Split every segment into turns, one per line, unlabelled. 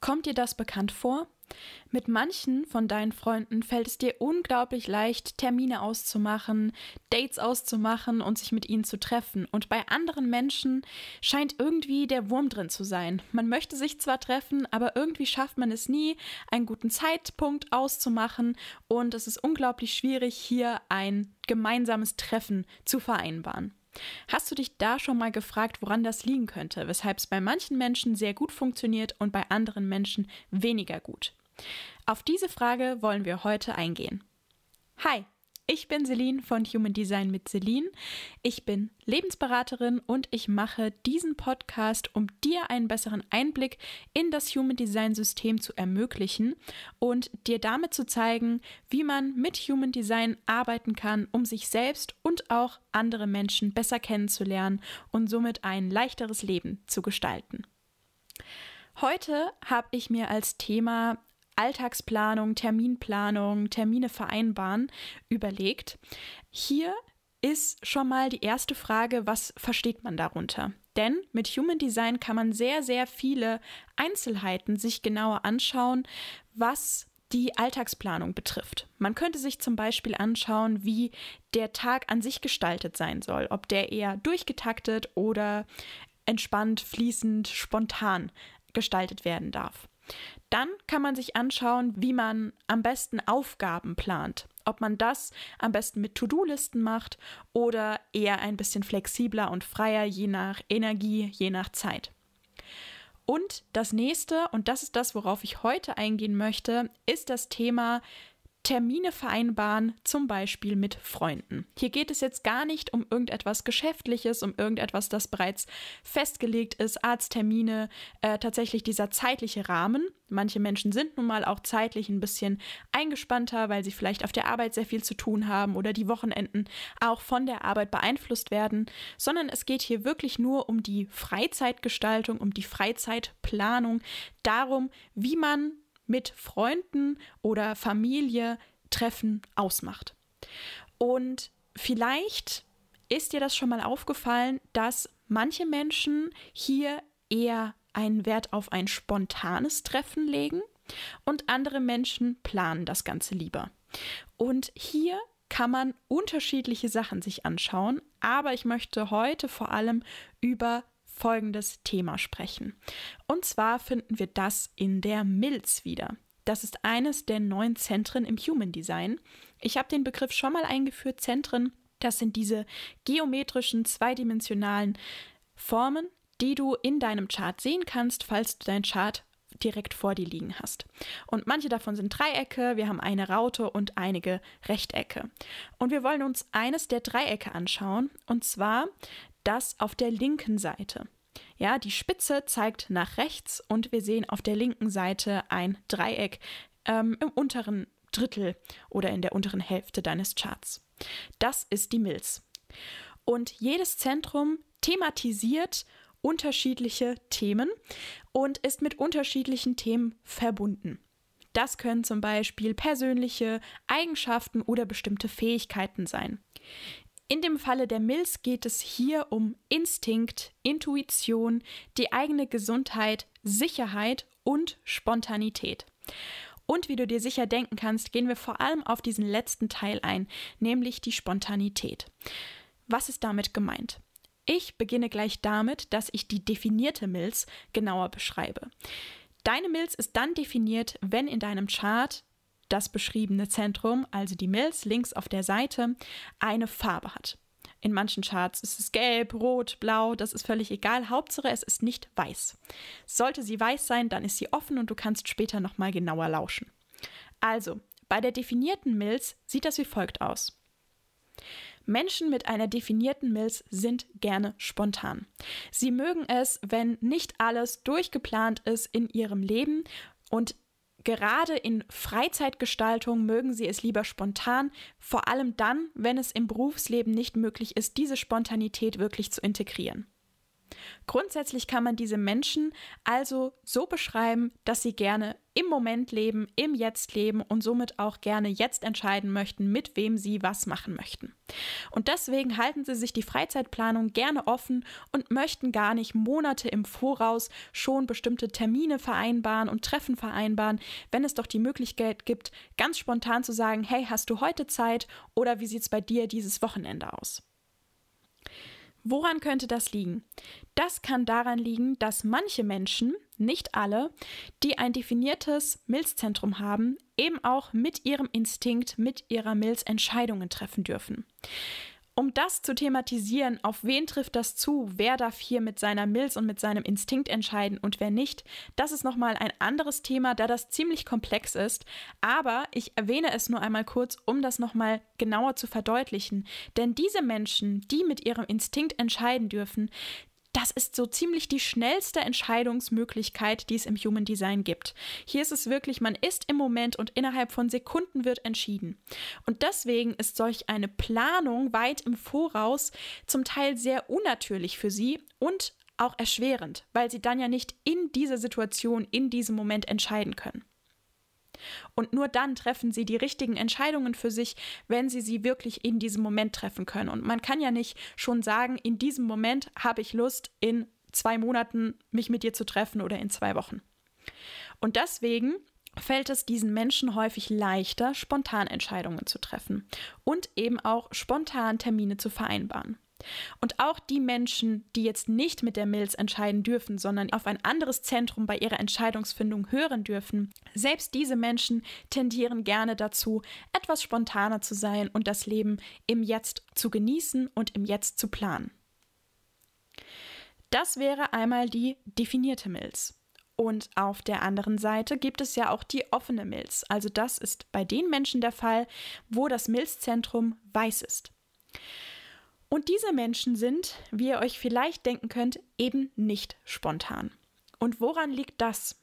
Kommt dir das bekannt vor? Mit manchen von deinen Freunden fällt es dir unglaublich leicht, Termine auszumachen, Dates auszumachen und sich mit ihnen zu treffen. Und bei anderen Menschen scheint irgendwie der Wurm drin zu sein. Man möchte sich zwar treffen, aber irgendwie schafft man es nie, einen guten Zeitpunkt auszumachen. Und es ist unglaublich schwierig, hier ein gemeinsames Treffen zu vereinbaren. Hast du dich da schon mal gefragt, woran das liegen könnte, weshalb es bei manchen Menschen sehr gut funktioniert und bei anderen Menschen weniger gut? Auf diese Frage wollen wir heute eingehen. Hi, ich bin Celine von Human Design mit Celine. Ich bin Lebensberaterin und ich mache diesen Podcast, um dir einen besseren Einblick in das Human Design System zu ermöglichen und dir damit zu zeigen, wie man mit Human Design arbeiten kann, um sich selbst und auch andere Menschen besser kennenzulernen und somit ein leichteres Leben zu gestalten. Heute habe ich mir als Thema Alltagsplanung, Terminplanung, Termine vereinbaren überlegt. Hier ist schon mal die erste Frage, was versteht man darunter? Denn mit Human Design kann man sehr, sehr viele Einzelheiten sich genauer anschauen, was die Alltagsplanung betrifft. Man könnte sich zum Beispiel anschauen, wie der Tag an sich gestaltet sein soll, ob der eher durchgetaktet oder entspannt, fließend, spontan gestaltet werden darf. Dann kann man sich anschauen, wie man am besten Aufgaben plant. Ob man das am besten mit To-Do-Listen macht oder eher ein bisschen flexibler und freier, je nach Energie, je nach Zeit. Und das nächste, und das ist das, worauf ich heute eingehen möchte, ist das Thema Termine vereinbaren, zum Beispiel mit Freunden. Hier geht es jetzt gar nicht um irgendetwas Geschäftliches, um irgendetwas, das bereits festgelegt ist, Arzttermine, äh, tatsächlich dieser zeitliche Rahmen. Manche Menschen sind nun mal auch zeitlich ein bisschen eingespannter, weil sie vielleicht auf der Arbeit sehr viel zu tun haben oder die Wochenenden auch von der Arbeit beeinflusst werden, sondern es geht hier wirklich nur um die Freizeitgestaltung, um die Freizeitplanung, darum, wie man mit Freunden oder Familie Treffen ausmacht. Und vielleicht ist dir das schon mal aufgefallen, dass manche Menschen hier eher einen Wert auf ein spontanes Treffen legen und andere Menschen planen das Ganze lieber. Und hier kann man unterschiedliche Sachen sich anschauen, aber ich möchte heute vor allem über folgendes Thema sprechen. Und zwar finden wir das in der Milz wieder. Das ist eines der neuen Zentren im Human Design. Ich habe den Begriff schon mal eingeführt. Zentren, das sind diese geometrischen, zweidimensionalen Formen, die du in deinem Chart sehen kannst, falls du dein Chart direkt vor dir liegen hast. Und manche davon sind Dreiecke, wir haben eine Raute und einige Rechtecke. Und wir wollen uns eines der Dreiecke anschauen, und zwar das auf der linken Seite. Ja, die Spitze zeigt nach rechts und wir sehen auf der linken Seite ein Dreieck ähm, im unteren Drittel oder in der unteren Hälfte deines Charts. Das ist die Milz. Und jedes Zentrum thematisiert unterschiedliche Themen und ist mit unterschiedlichen Themen verbunden. Das können zum Beispiel persönliche Eigenschaften oder bestimmte Fähigkeiten sein. In dem Falle der Milz geht es hier um Instinkt, Intuition, die eigene Gesundheit, Sicherheit und Spontanität. Und wie du dir sicher denken kannst, gehen wir vor allem auf diesen letzten Teil ein, nämlich die Spontanität. Was ist damit gemeint? Ich beginne gleich damit, dass ich die definierte Milz genauer beschreibe. Deine Milz ist dann definiert, wenn in deinem Chart das beschriebene Zentrum, also die Milz links auf der Seite, eine Farbe hat. In manchen Charts ist es gelb, rot, blau, das ist völlig egal. Hauptsache, es ist nicht weiß. Sollte sie weiß sein, dann ist sie offen und du kannst später nochmal genauer lauschen. Also, bei der definierten Milz sieht das wie folgt aus. Menschen mit einer definierten Milz sind gerne spontan. Sie mögen es, wenn nicht alles durchgeplant ist in ihrem Leben und Gerade in Freizeitgestaltung mögen sie es lieber spontan, vor allem dann, wenn es im Berufsleben nicht möglich ist, diese Spontanität wirklich zu integrieren. Grundsätzlich kann man diese Menschen also so beschreiben, dass sie gerne im Moment leben, im Jetzt leben und somit auch gerne jetzt entscheiden möchten, mit wem sie was machen möchten. Und deswegen halten sie sich die Freizeitplanung gerne offen und möchten gar nicht Monate im Voraus schon bestimmte Termine vereinbaren und Treffen vereinbaren, wenn es doch die Möglichkeit gibt, ganz spontan zu sagen, hey, hast du heute Zeit oder wie sieht es bei dir dieses Wochenende aus? Woran könnte das liegen? Das kann daran liegen, dass manche Menschen, nicht alle, die ein definiertes Milzzentrum haben, eben auch mit ihrem Instinkt, mit ihrer Milz Entscheidungen treffen dürfen. Um das zu thematisieren, auf wen trifft das zu, wer darf hier mit seiner Milz und mit seinem Instinkt entscheiden und wer nicht, das ist nochmal ein anderes Thema, da das ziemlich komplex ist. Aber ich erwähne es nur einmal kurz, um das nochmal genauer zu verdeutlichen. Denn diese Menschen, die mit ihrem Instinkt entscheiden dürfen, das ist so ziemlich die schnellste Entscheidungsmöglichkeit, die es im Human Design gibt. Hier ist es wirklich, man ist im Moment und innerhalb von Sekunden wird entschieden. Und deswegen ist solch eine Planung weit im Voraus zum Teil sehr unnatürlich für sie und auch erschwerend, weil sie dann ja nicht in dieser Situation, in diesem Moment entscheiden können. Und nur dann treffen sie die richtigen Entscheidungen für sich, wenn sie sie wirklich in diesem Moment treffen können. Und man kann ja nicht schon sagen, in diesem Moment habe ich Lust, in zwei Monaten mich mit dir zu treffen oder in zwei Wochen. Und deswegen fällt es diesen Menschen häufig leichter, spontan Entscheidungen zu treffen und eben auch spontan Termine zu vereinbaren. Und auch die Menschen, die jetzt nicht mit der Milz entscheiden dürfen, sondern auf ein anderes Zentrum bei ihrer Entscheidungsfindung hören dürfen, selbst diese Menschen tendieren gerne dazu, etwas spontaner zu sein und das Leben im Jetzt zu genießen und im Jetzt zu planen. Das wäre einmal die definierte Milz. Und auf der anderen Seite gibt es ja auch die offene Milz. Also das ist bei den Menschen der Fall, wo das Milzzentrum weiß ist. Und diese Menschen sind, wie ihr euch vielleicht denken könnt, eben nicht spontan. Und woran liegt das?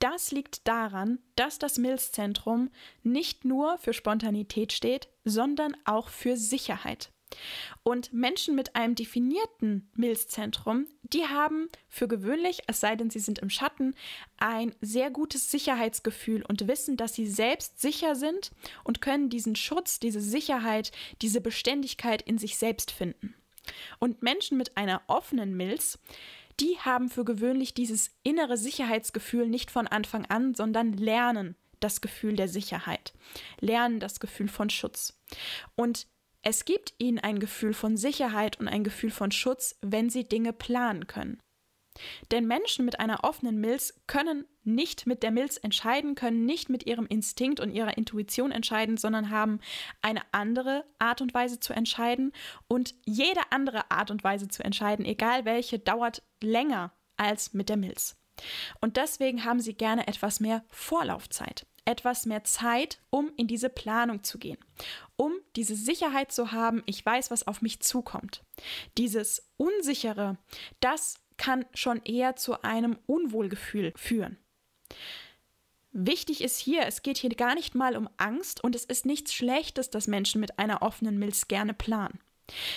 Das liegt daran, dass das Milzzentrum nicht nur für Spontanität steht, sondern auch für Sicherheit. Und Menschen mit einem definierten Milzzentrum, die haben für gewöhnlich, es sei denn, sie sind im Schatten, ein sehr gutes Sicherheitsgefühl und wissen, dass sie selbst sicher sind und können diesen Schutz, diese Sicherheit, diese Beständigkeit in sich selbst finden. Und Menschen mit einer offenen Milz, die haben für gewöhnlich dieses innere Sicherheitsgefühl nicht von Anfang an, sondern lernen das Gefühl der Sicherheit, lernen das Gefühl von Schutz. Und es gibt ihnen ein Gefühl von Sicherheit und ein Gefühl von Schutz, wenn sie Dinge planen können. Denn Menschen mit einer offenen Milz können nicht mit der Milz entscheiden, können nicht mit ihrem Instinkt und ihrer Intuition entscheiden, sondern haben eine andere Art und Weise zu entscheiden. Und jede andere Art und Weise zu entscheiden, egal welche, dauert länger als mit der Milz. Und deswegen haben sie gerne etwas mehr Vorlaufzeit etwas mehr Zeit, um in diese Planung zu gehen, um diese Sicherheit zu haben, ich weiß, was auf mich zukommt. Dieses Unsichere, das kann schon eher zu einem Unwohlgefühl führen. Wichtig ist hier, es geht hier gar nicht mal um Angst und es ist nichts Schlechtes, dass Menschen mit einer offenen Milz gerne planen.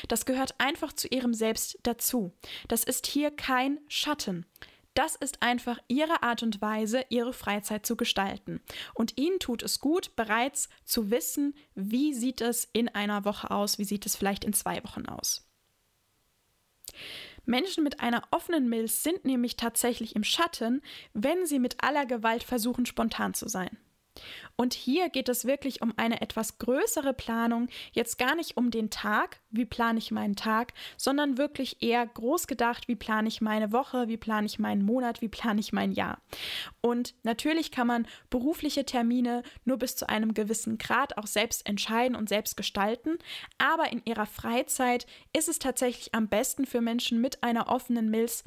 Das gehört einfach zu ihrem Selbst dazu. Das ist hier kein Schatten. Das ist einfach ihre Art und Weise, ihre Freizeit zu gestalten. Und ihnen tut es gut, bereits zu wissen, wie sieht es in einer Woche aus, wie sieht es vielleicht in zwei Wochen aus. Menschen mit einer offenen Milz sind nämlich tatsächlich im Schatten, wenn sie mit aller Gewalt versuchen, spontan zu sein. Und hier geht es wirklich um eine etwas größere Planung, jetzt gar nicht um den Tag, wie plane ich meinen Tag, sondern wirklich eher groß gedacht, wie plane ich meine Woche, wie plane ich meinen Monat, wie plane ich mein Jahr. Und natürlich kann man berufliche Termine nur bis zu einem gewissen Grad auch selbst entscheiden und selbst gestalten, aber in ihrer Freizeit ist es tatsächlich am besten für Menschen mit einer offenen Milz,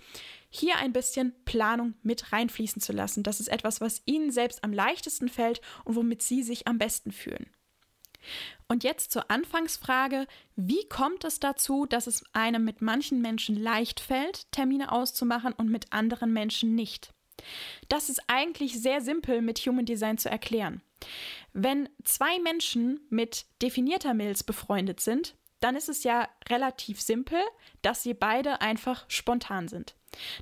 hier ein bisschen Planung mit reinfließen zu lassen. Das ist etwas, was Ihnen selbst am leichtesten fällt und womit Sie sich am besten fühlen. Und jetzt zur Anfangsfrage, wie kommt es dazu, dass es einem mit manchen Menschen leicht fällt, Termine auszumachen und mit anderen Menschen nicht? Das ist eigentlich sehr simpel mit Human Design zu erklären. Wenn zwei Menschen mit definierter Milz befreundet sind, dann ist es ja relativ simpel, dass sie beide einfach spontan sind.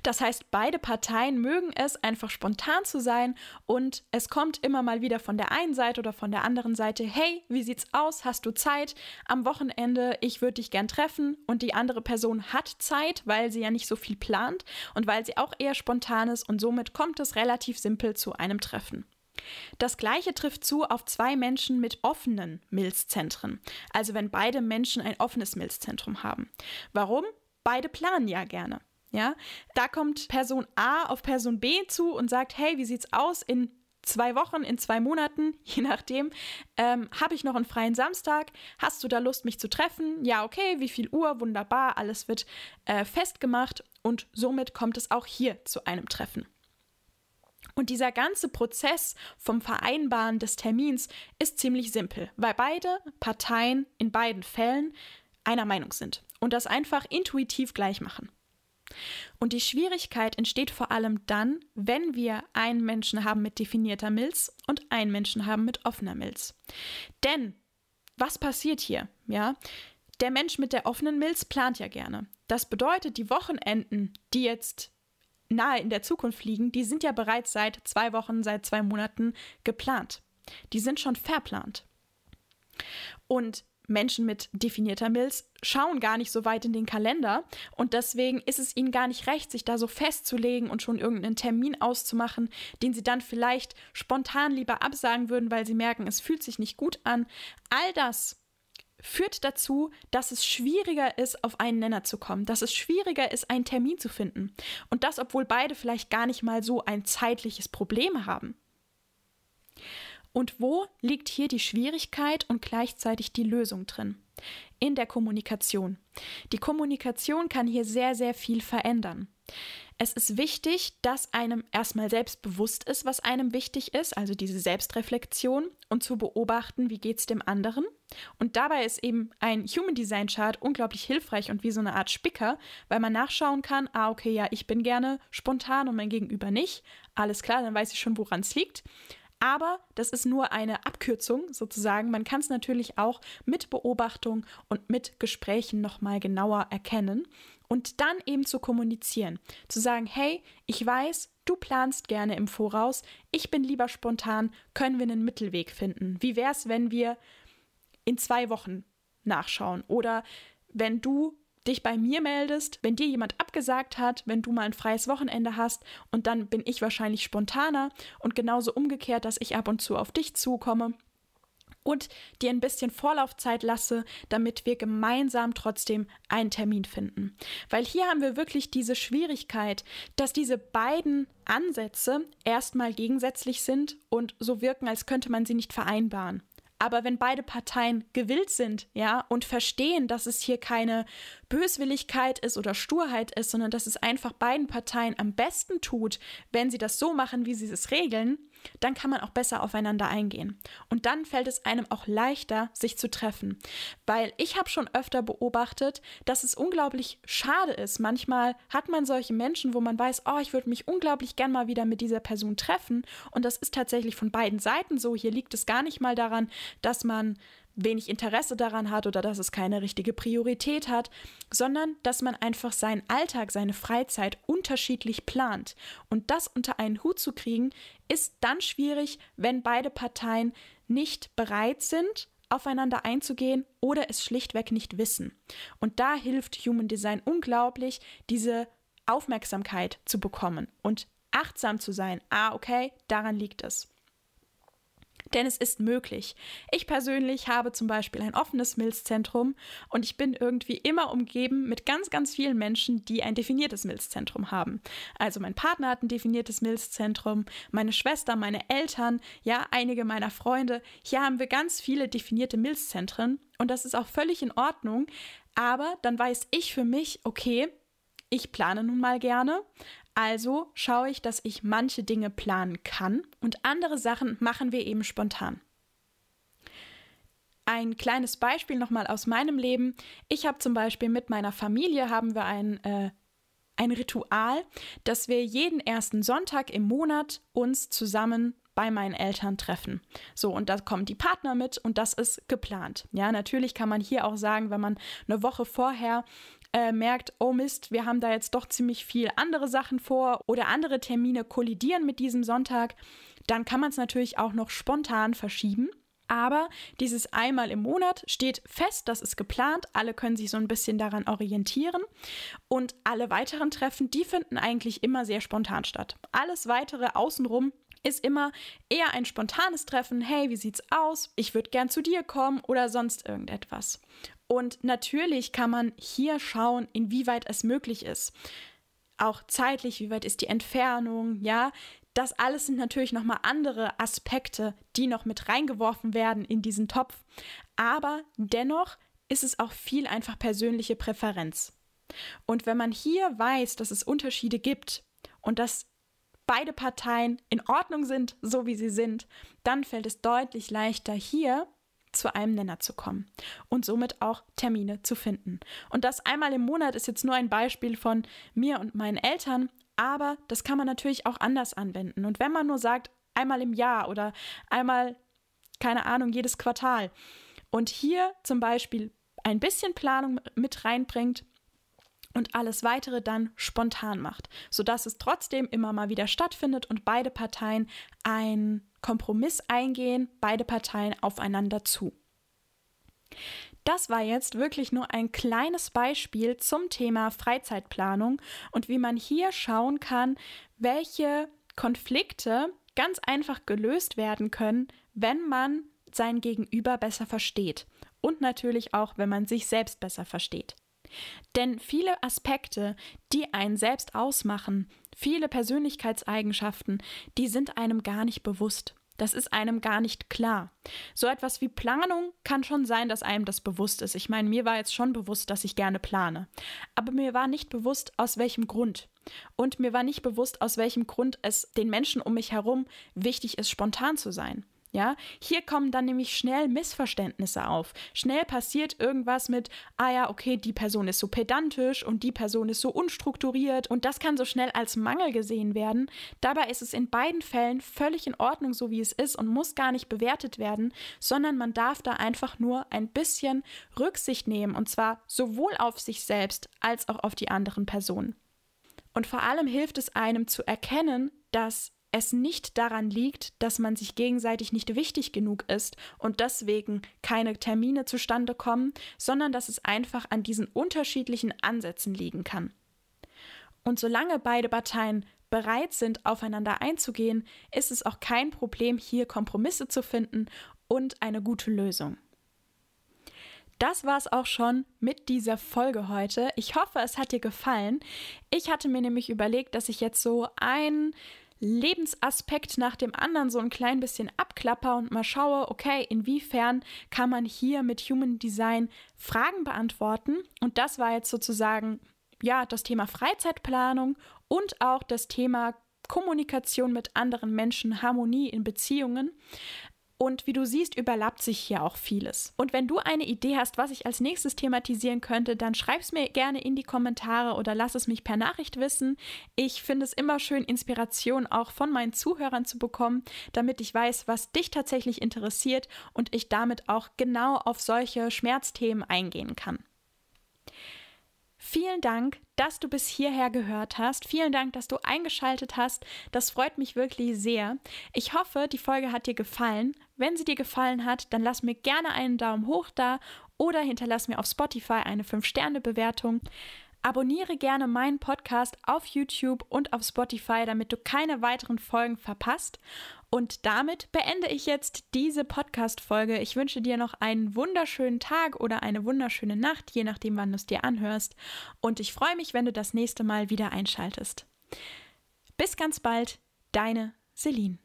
Das heißt, beide Parteien mögen es, einfach spontan zu sein und es kommt immer mal wieder von der einen Seite oder von der anderen Seite, hey, wie sieht's aus? Hast du Zeit? Am Wochenende, ich würde dich gern treffen und die andere Person hat Zeit, weil sie ja nicht so viel plant und weil sie auch eher spontan ist und somit kommt es relativ simpel zu einem Treffen. Das gleiche trifft zu auf zwei Menschen mit offenen Milzzentren, also wenn beide Menschen ein offenes Milzzentrum haben. Warum? Beide planen ja gerne. Ja, da kommt Person A auf Person B zu und sagt, hey, wie sieht's aus in zwei Wochen, in zwei Monaten, je nachdem, ähm, habe ich noch einen freien Samstag? Hast du da Lust, mich zu treffen? Ja, okay, wie viel Uhr? Wunderbar, alles wird äh, festgemacht und somit kommt es auch hier zu einem Treffen. Und dieser ganze Prozess vom Vereinbaren des Termins ist ziemlich simpel, weil beide Parteien in beiden Fällen einer Meinung sind und das einfach intuitiv gleich machen. Und die Schwierigkeit entsteht vor allem dann, wenn wir einen Menschen haben mit definierter Milz und einen Menschen haben mit offener Milz. Denn was passiert hier? Ja, der Mensch mit der offenen Milz plant ja gerne. Das bedeutet, die Wochenenden, die jetzt nahe in der Zukunft liegen, die sind ja bereits seit zwei Wochen, seit zwei Monaten geplant. Die sind schon verplant. Und Menschen mit definierter Milz schauen gar nicht so weit in den Kalender und deswegen ist es ihnen gar nicht recht, sich da so festzulegen und schon irgendeinen Termin auszumachen, den sie dann vielleicht spontan lieber absagen würden, weil sie merken, es fühlt sich nicht gut an. All das führt dazu, dass es schwieriger ist, auf einen Nenner zu kommen, dass es schwieriger ist, einen Termin zu finden. Und das, obwohl beide vielleicht gar nicht mal so ein zeitliches Problem haben. Und wo liegt hier die Schwierigkeit und gleichzeitig die Lösung drin? In der Kommunikation. Die Kommunikation kann hier sehr, sehr viel verändern. Es ist wichtig, dass einem erstmal selbst bewusst ist, was einem wichtig ist, also diese Selbstreflexion und zu beobachten, wie geht es dem anderen. Und dabei ist eben ein Human Design Chart unglaublich hilfreich und wie so eine Art Spicker, weil man nachschauen kann, ah, okay, ja, ich bin gerne spontan und mein Gegenüber nicht. Alles klar, dann weiß ich schon, woran es liegt. Aber das ist nur eine Abkürzung sozusagen. Man kann es natürlich auch mit Beobachtung und mit Gesprächen nochmal genauer erkennen und dann eben zu kommunizieren. Zu sagen, hey, ich weiß, du planst gerne im Voraus, ich bin lieber spontan, können wir einen Mittelweg finden? Wie wäre es, wenn wir in zwei Wochen nachschauen? Oder wenn du dich bei mir meldest, wenn dir jemand abgesagt hat, wenn du mal ein freies Wochenende hast und dann bin ich wahrscheinlich spontaner und genauso umgekehrt, dass ich ab und zu auf dich zukomme und dir ein bisschen Vorlaufzeit lasse, damit wir gemeinsam trotzdem einen Termin finden. Weil hier haben wir wirklich diese Schwierigkeit, dass diese beiden Ansätze erstmal gegensätzlich sind und so wirken, als könnte man sie nicht vereinbaren. Aber wenn beide Parteien gewillt sind, ja, und verstehen, dass es hier keine Böswilligkeit ist oder Sturheit ist, sondern dass es einfach beiden Parteien am besten tut, wenn sie das so machen, wie sie es regeln, dann kann man auch besser aufeinander eingehen. Und dann fällt es einem auch leichter, sich zu treffen. Weil ich habe schon öfter beobachtet, dass es unglaublich schade ist. Manchmal hat man solche Menschen, wo man weiß, oh, ich würde mich unglaublich gern mal wieder mit dieser Person treffen. Und das ist tatsächlich von beiden Seiten so. Hier liegt es gar nicht mal daran, dass man wenig Interesse daran hat oder dass es keine richtige Priorität hat, sondern dass man einfach seinen Alltag, seine Freizeit unterschiedlich plant. Und das unter einen Hut zu kriegen, ist dann schwierig, wenn beide Parteien nicht bereit sind, aufeinander einzugehen oder es schlichtweg nicht wissen. Und da hilft Human Design unglaublich, diese Aufmerksamkeit zu bekommen und achtsam zu sein. Ah, okay, daran liegt es. Denn es ist möglich. Ich persönlich habe zum Beispiel ein offenes Milzzentrum und ich bin irgendwie immer umgeben mit ganz, ganz vielen Menschen, die ein definiertes Milzzentrum haben. Also mein Partner hat ein definiertes Milzzentrum, meine Schwester, meine Eltern, ja, einige meiner Freunde. Hier haben wir ganz viele definierte Milzzentren und das ist auch völlig in Ordnung. Aber dann weiß ich für mich, okay, ich plane nun mal gerne, also schaue ich, dass ich manche Dinge planen kann und andere Sachen machen wir eben spontan. Ein kleines Beispiel nochmal aus meinem Leben. Ich habe zum Beispiel mit meiner Familie haben wir ein, äh, ein Ritual, dass wir jeden ersten Sonntag im Monat uns zusammen bei meinen Eltern treffen. So, und da kommen die Partner mit und das ist geplant. Ja, natürlich kann man hier auch sagen, wenn man eine Woche vorher äh, merkt, oh Mist, wir haben da jetzt doch ziemlich viel andere Sachen vor oder andere Termine kollidieren mit diesem Sonntag, dann kann man es natürlich auch noch spontan verschieben. Aber dieses einmal im Monat steht fest, das ist geplant, alle können sich so ein bisschen daran orientieren und alle weiteren Treffen, die finden eigentlich immer sehr spontan statt. Alles weitere außenrum ist immer eher ein spontanes Treffen. Hey, wie sieht's aus? Ich würde gern zu dir kommen oder sonst irgendetwas. Und natürlich kann man hier schauen, inwieweit es möglich ist. Auch zeitlich, wie weit ist die Entfernung, ja? Das alles sind natürlich nochmal andere Aspekte, die noch mit reingeworfen werden in diesen Topf. Aber dennoch ist es auch viel einfach persönliche Präferenz. Und wenn man hier weiß, dass es Unterschiede gibt und dass beide Parteien in Ordnung sind, so wie sie sind, dann fällt es deutlich leichter, hier zu einem Nenner zu kommen und somit auch Termine zu finden. Und das einmal im Monat ist jetzt nur ein Beispiel von mir und meinen Eltern, aber das kann man natürlich auch anders anwenden. Und wenn man nur sagt, einmal im Jahr oder einmal, keine Ahnung, jedes Quartal und hier zum Beispiel ein bisschen Planung mit reinbringt, und alles weitere dann spontan macht, sodass es trotzdem immer mal wieder stattfindet und beide Parteien einen Kompromiss eingehen, beide Parteien aufeinander zu. Das war jetzt wirklich nur ein kleines Beispiel zum Thema Freizeitplanung und wie man hier schauen kann, welche Konflikte ganz einfach gelöst werden können, wenn man sein Gegenüber besser versteht und natürlich auch, wenn man sich selbst besser versteht. Denn viele Aspekte, die einen selbst ausmachen, viele Persönlichkeitseigenschaften, die sind einem gar nicht bewusst. Das ist einem gar nicht klar. So etwas wie Planung kann schon sein, dass einem das bewusst ist. Ich meine, mir war jetzt schon bewusst, dass ich gerne plane. Aber mir war nicht bewusst, aus welchem Grund. Und mir war nicht bewusst, aus welchem Grund es den Menschen um mich herum wichtig ist, spontan zu sein. Ja, hier kommen dann nämlich schnell Missverständnisse auf. Schnell passiert irgendwas mit, ah ja, okay, die Person ist so pedantisch und die Person ist so unstrukturiert und das kann so schnell als Mangel gesehen werden. Dabei ist es in beiden Fällen völlig in Ordnung, so wie es ist und muss gar nicht bewertet werden, sondern man darf da einfach nur ein bisschen Rücksicht nehmen und zwar sowohl auf sich selbst als auch auf die anderen Personen. Und vor allem hilft es einem zu erkennen, dass es nicht daran liegt, dass man sich gegenseitig nicht wichtig genug ist und deswegen keine Termine zustande kommen, sondern dass es einfach an diesen unterschiedlichen Ansätzen liegen kann. Und solange beide Parteien bereit sind, aufeinander einzugehen, ist es auch kein Problem, hier Kompromisse zu finden und eine gute Lösung. Das war es auch schon mit dieser Folge heute. Ich hoffe, es hat dir gefallen. Ich hatte mir nämlich überlegt, dass ich jetzt so ein Lebensaspekt nach dem anderen so ein klein bisschen abklapper und mal schaue, okay, inwiefern kann man hier mit Human Design Fragen beantworten? Und das war jetzt sozusagen ja das Thema Freizeitplanung und auch das Thema Kommunikation mit anderen Menschen, Harmonie in Beziehungen. Und wie du siehst, überlappt sich hier auch vieles. Und wenn du eine Idee hast, was ich als nächstes thematisieren könnte, dann schreib es mir gerne in die Kommentare oder lass es mich per Nachricht wissen. Ich finde es immer schön, Inspiration auch von meinen Zuhörern zu bekommen, damit ich weiß, was dich tatsächlich interessiert und ich damit auch genau auf solche Schmerzthemen eingehen kann. Vielen Dank, dass du bis hierher gehört hast. Vielen Dank, dass du eingeschaltet hast. Das freut mich wirklich sehr. Ich hoffe, die Folge hat dir gefallen. Wenn sie dir gefallen hat, dann lass mir gerne einen Daumen hoch da oder hinterlass mir auf Spotify eine 5-Sterne-Bewertung. Abonniere gerne meinen Podcast auf YouTube und auf Spotify, damit du keine weiteren Folgen verpasst. Und damit beende ich jetzt diese Podcast-Folge. Ich wünsche dir noch einen wunderschönen Tag oder eine wunderschöne Nacht, je nachdem, wann du es dir anhörst. Und ich freue mich, wenn du das nächste Mal wieder einschaltest. Bis ganz bald, deine Celine.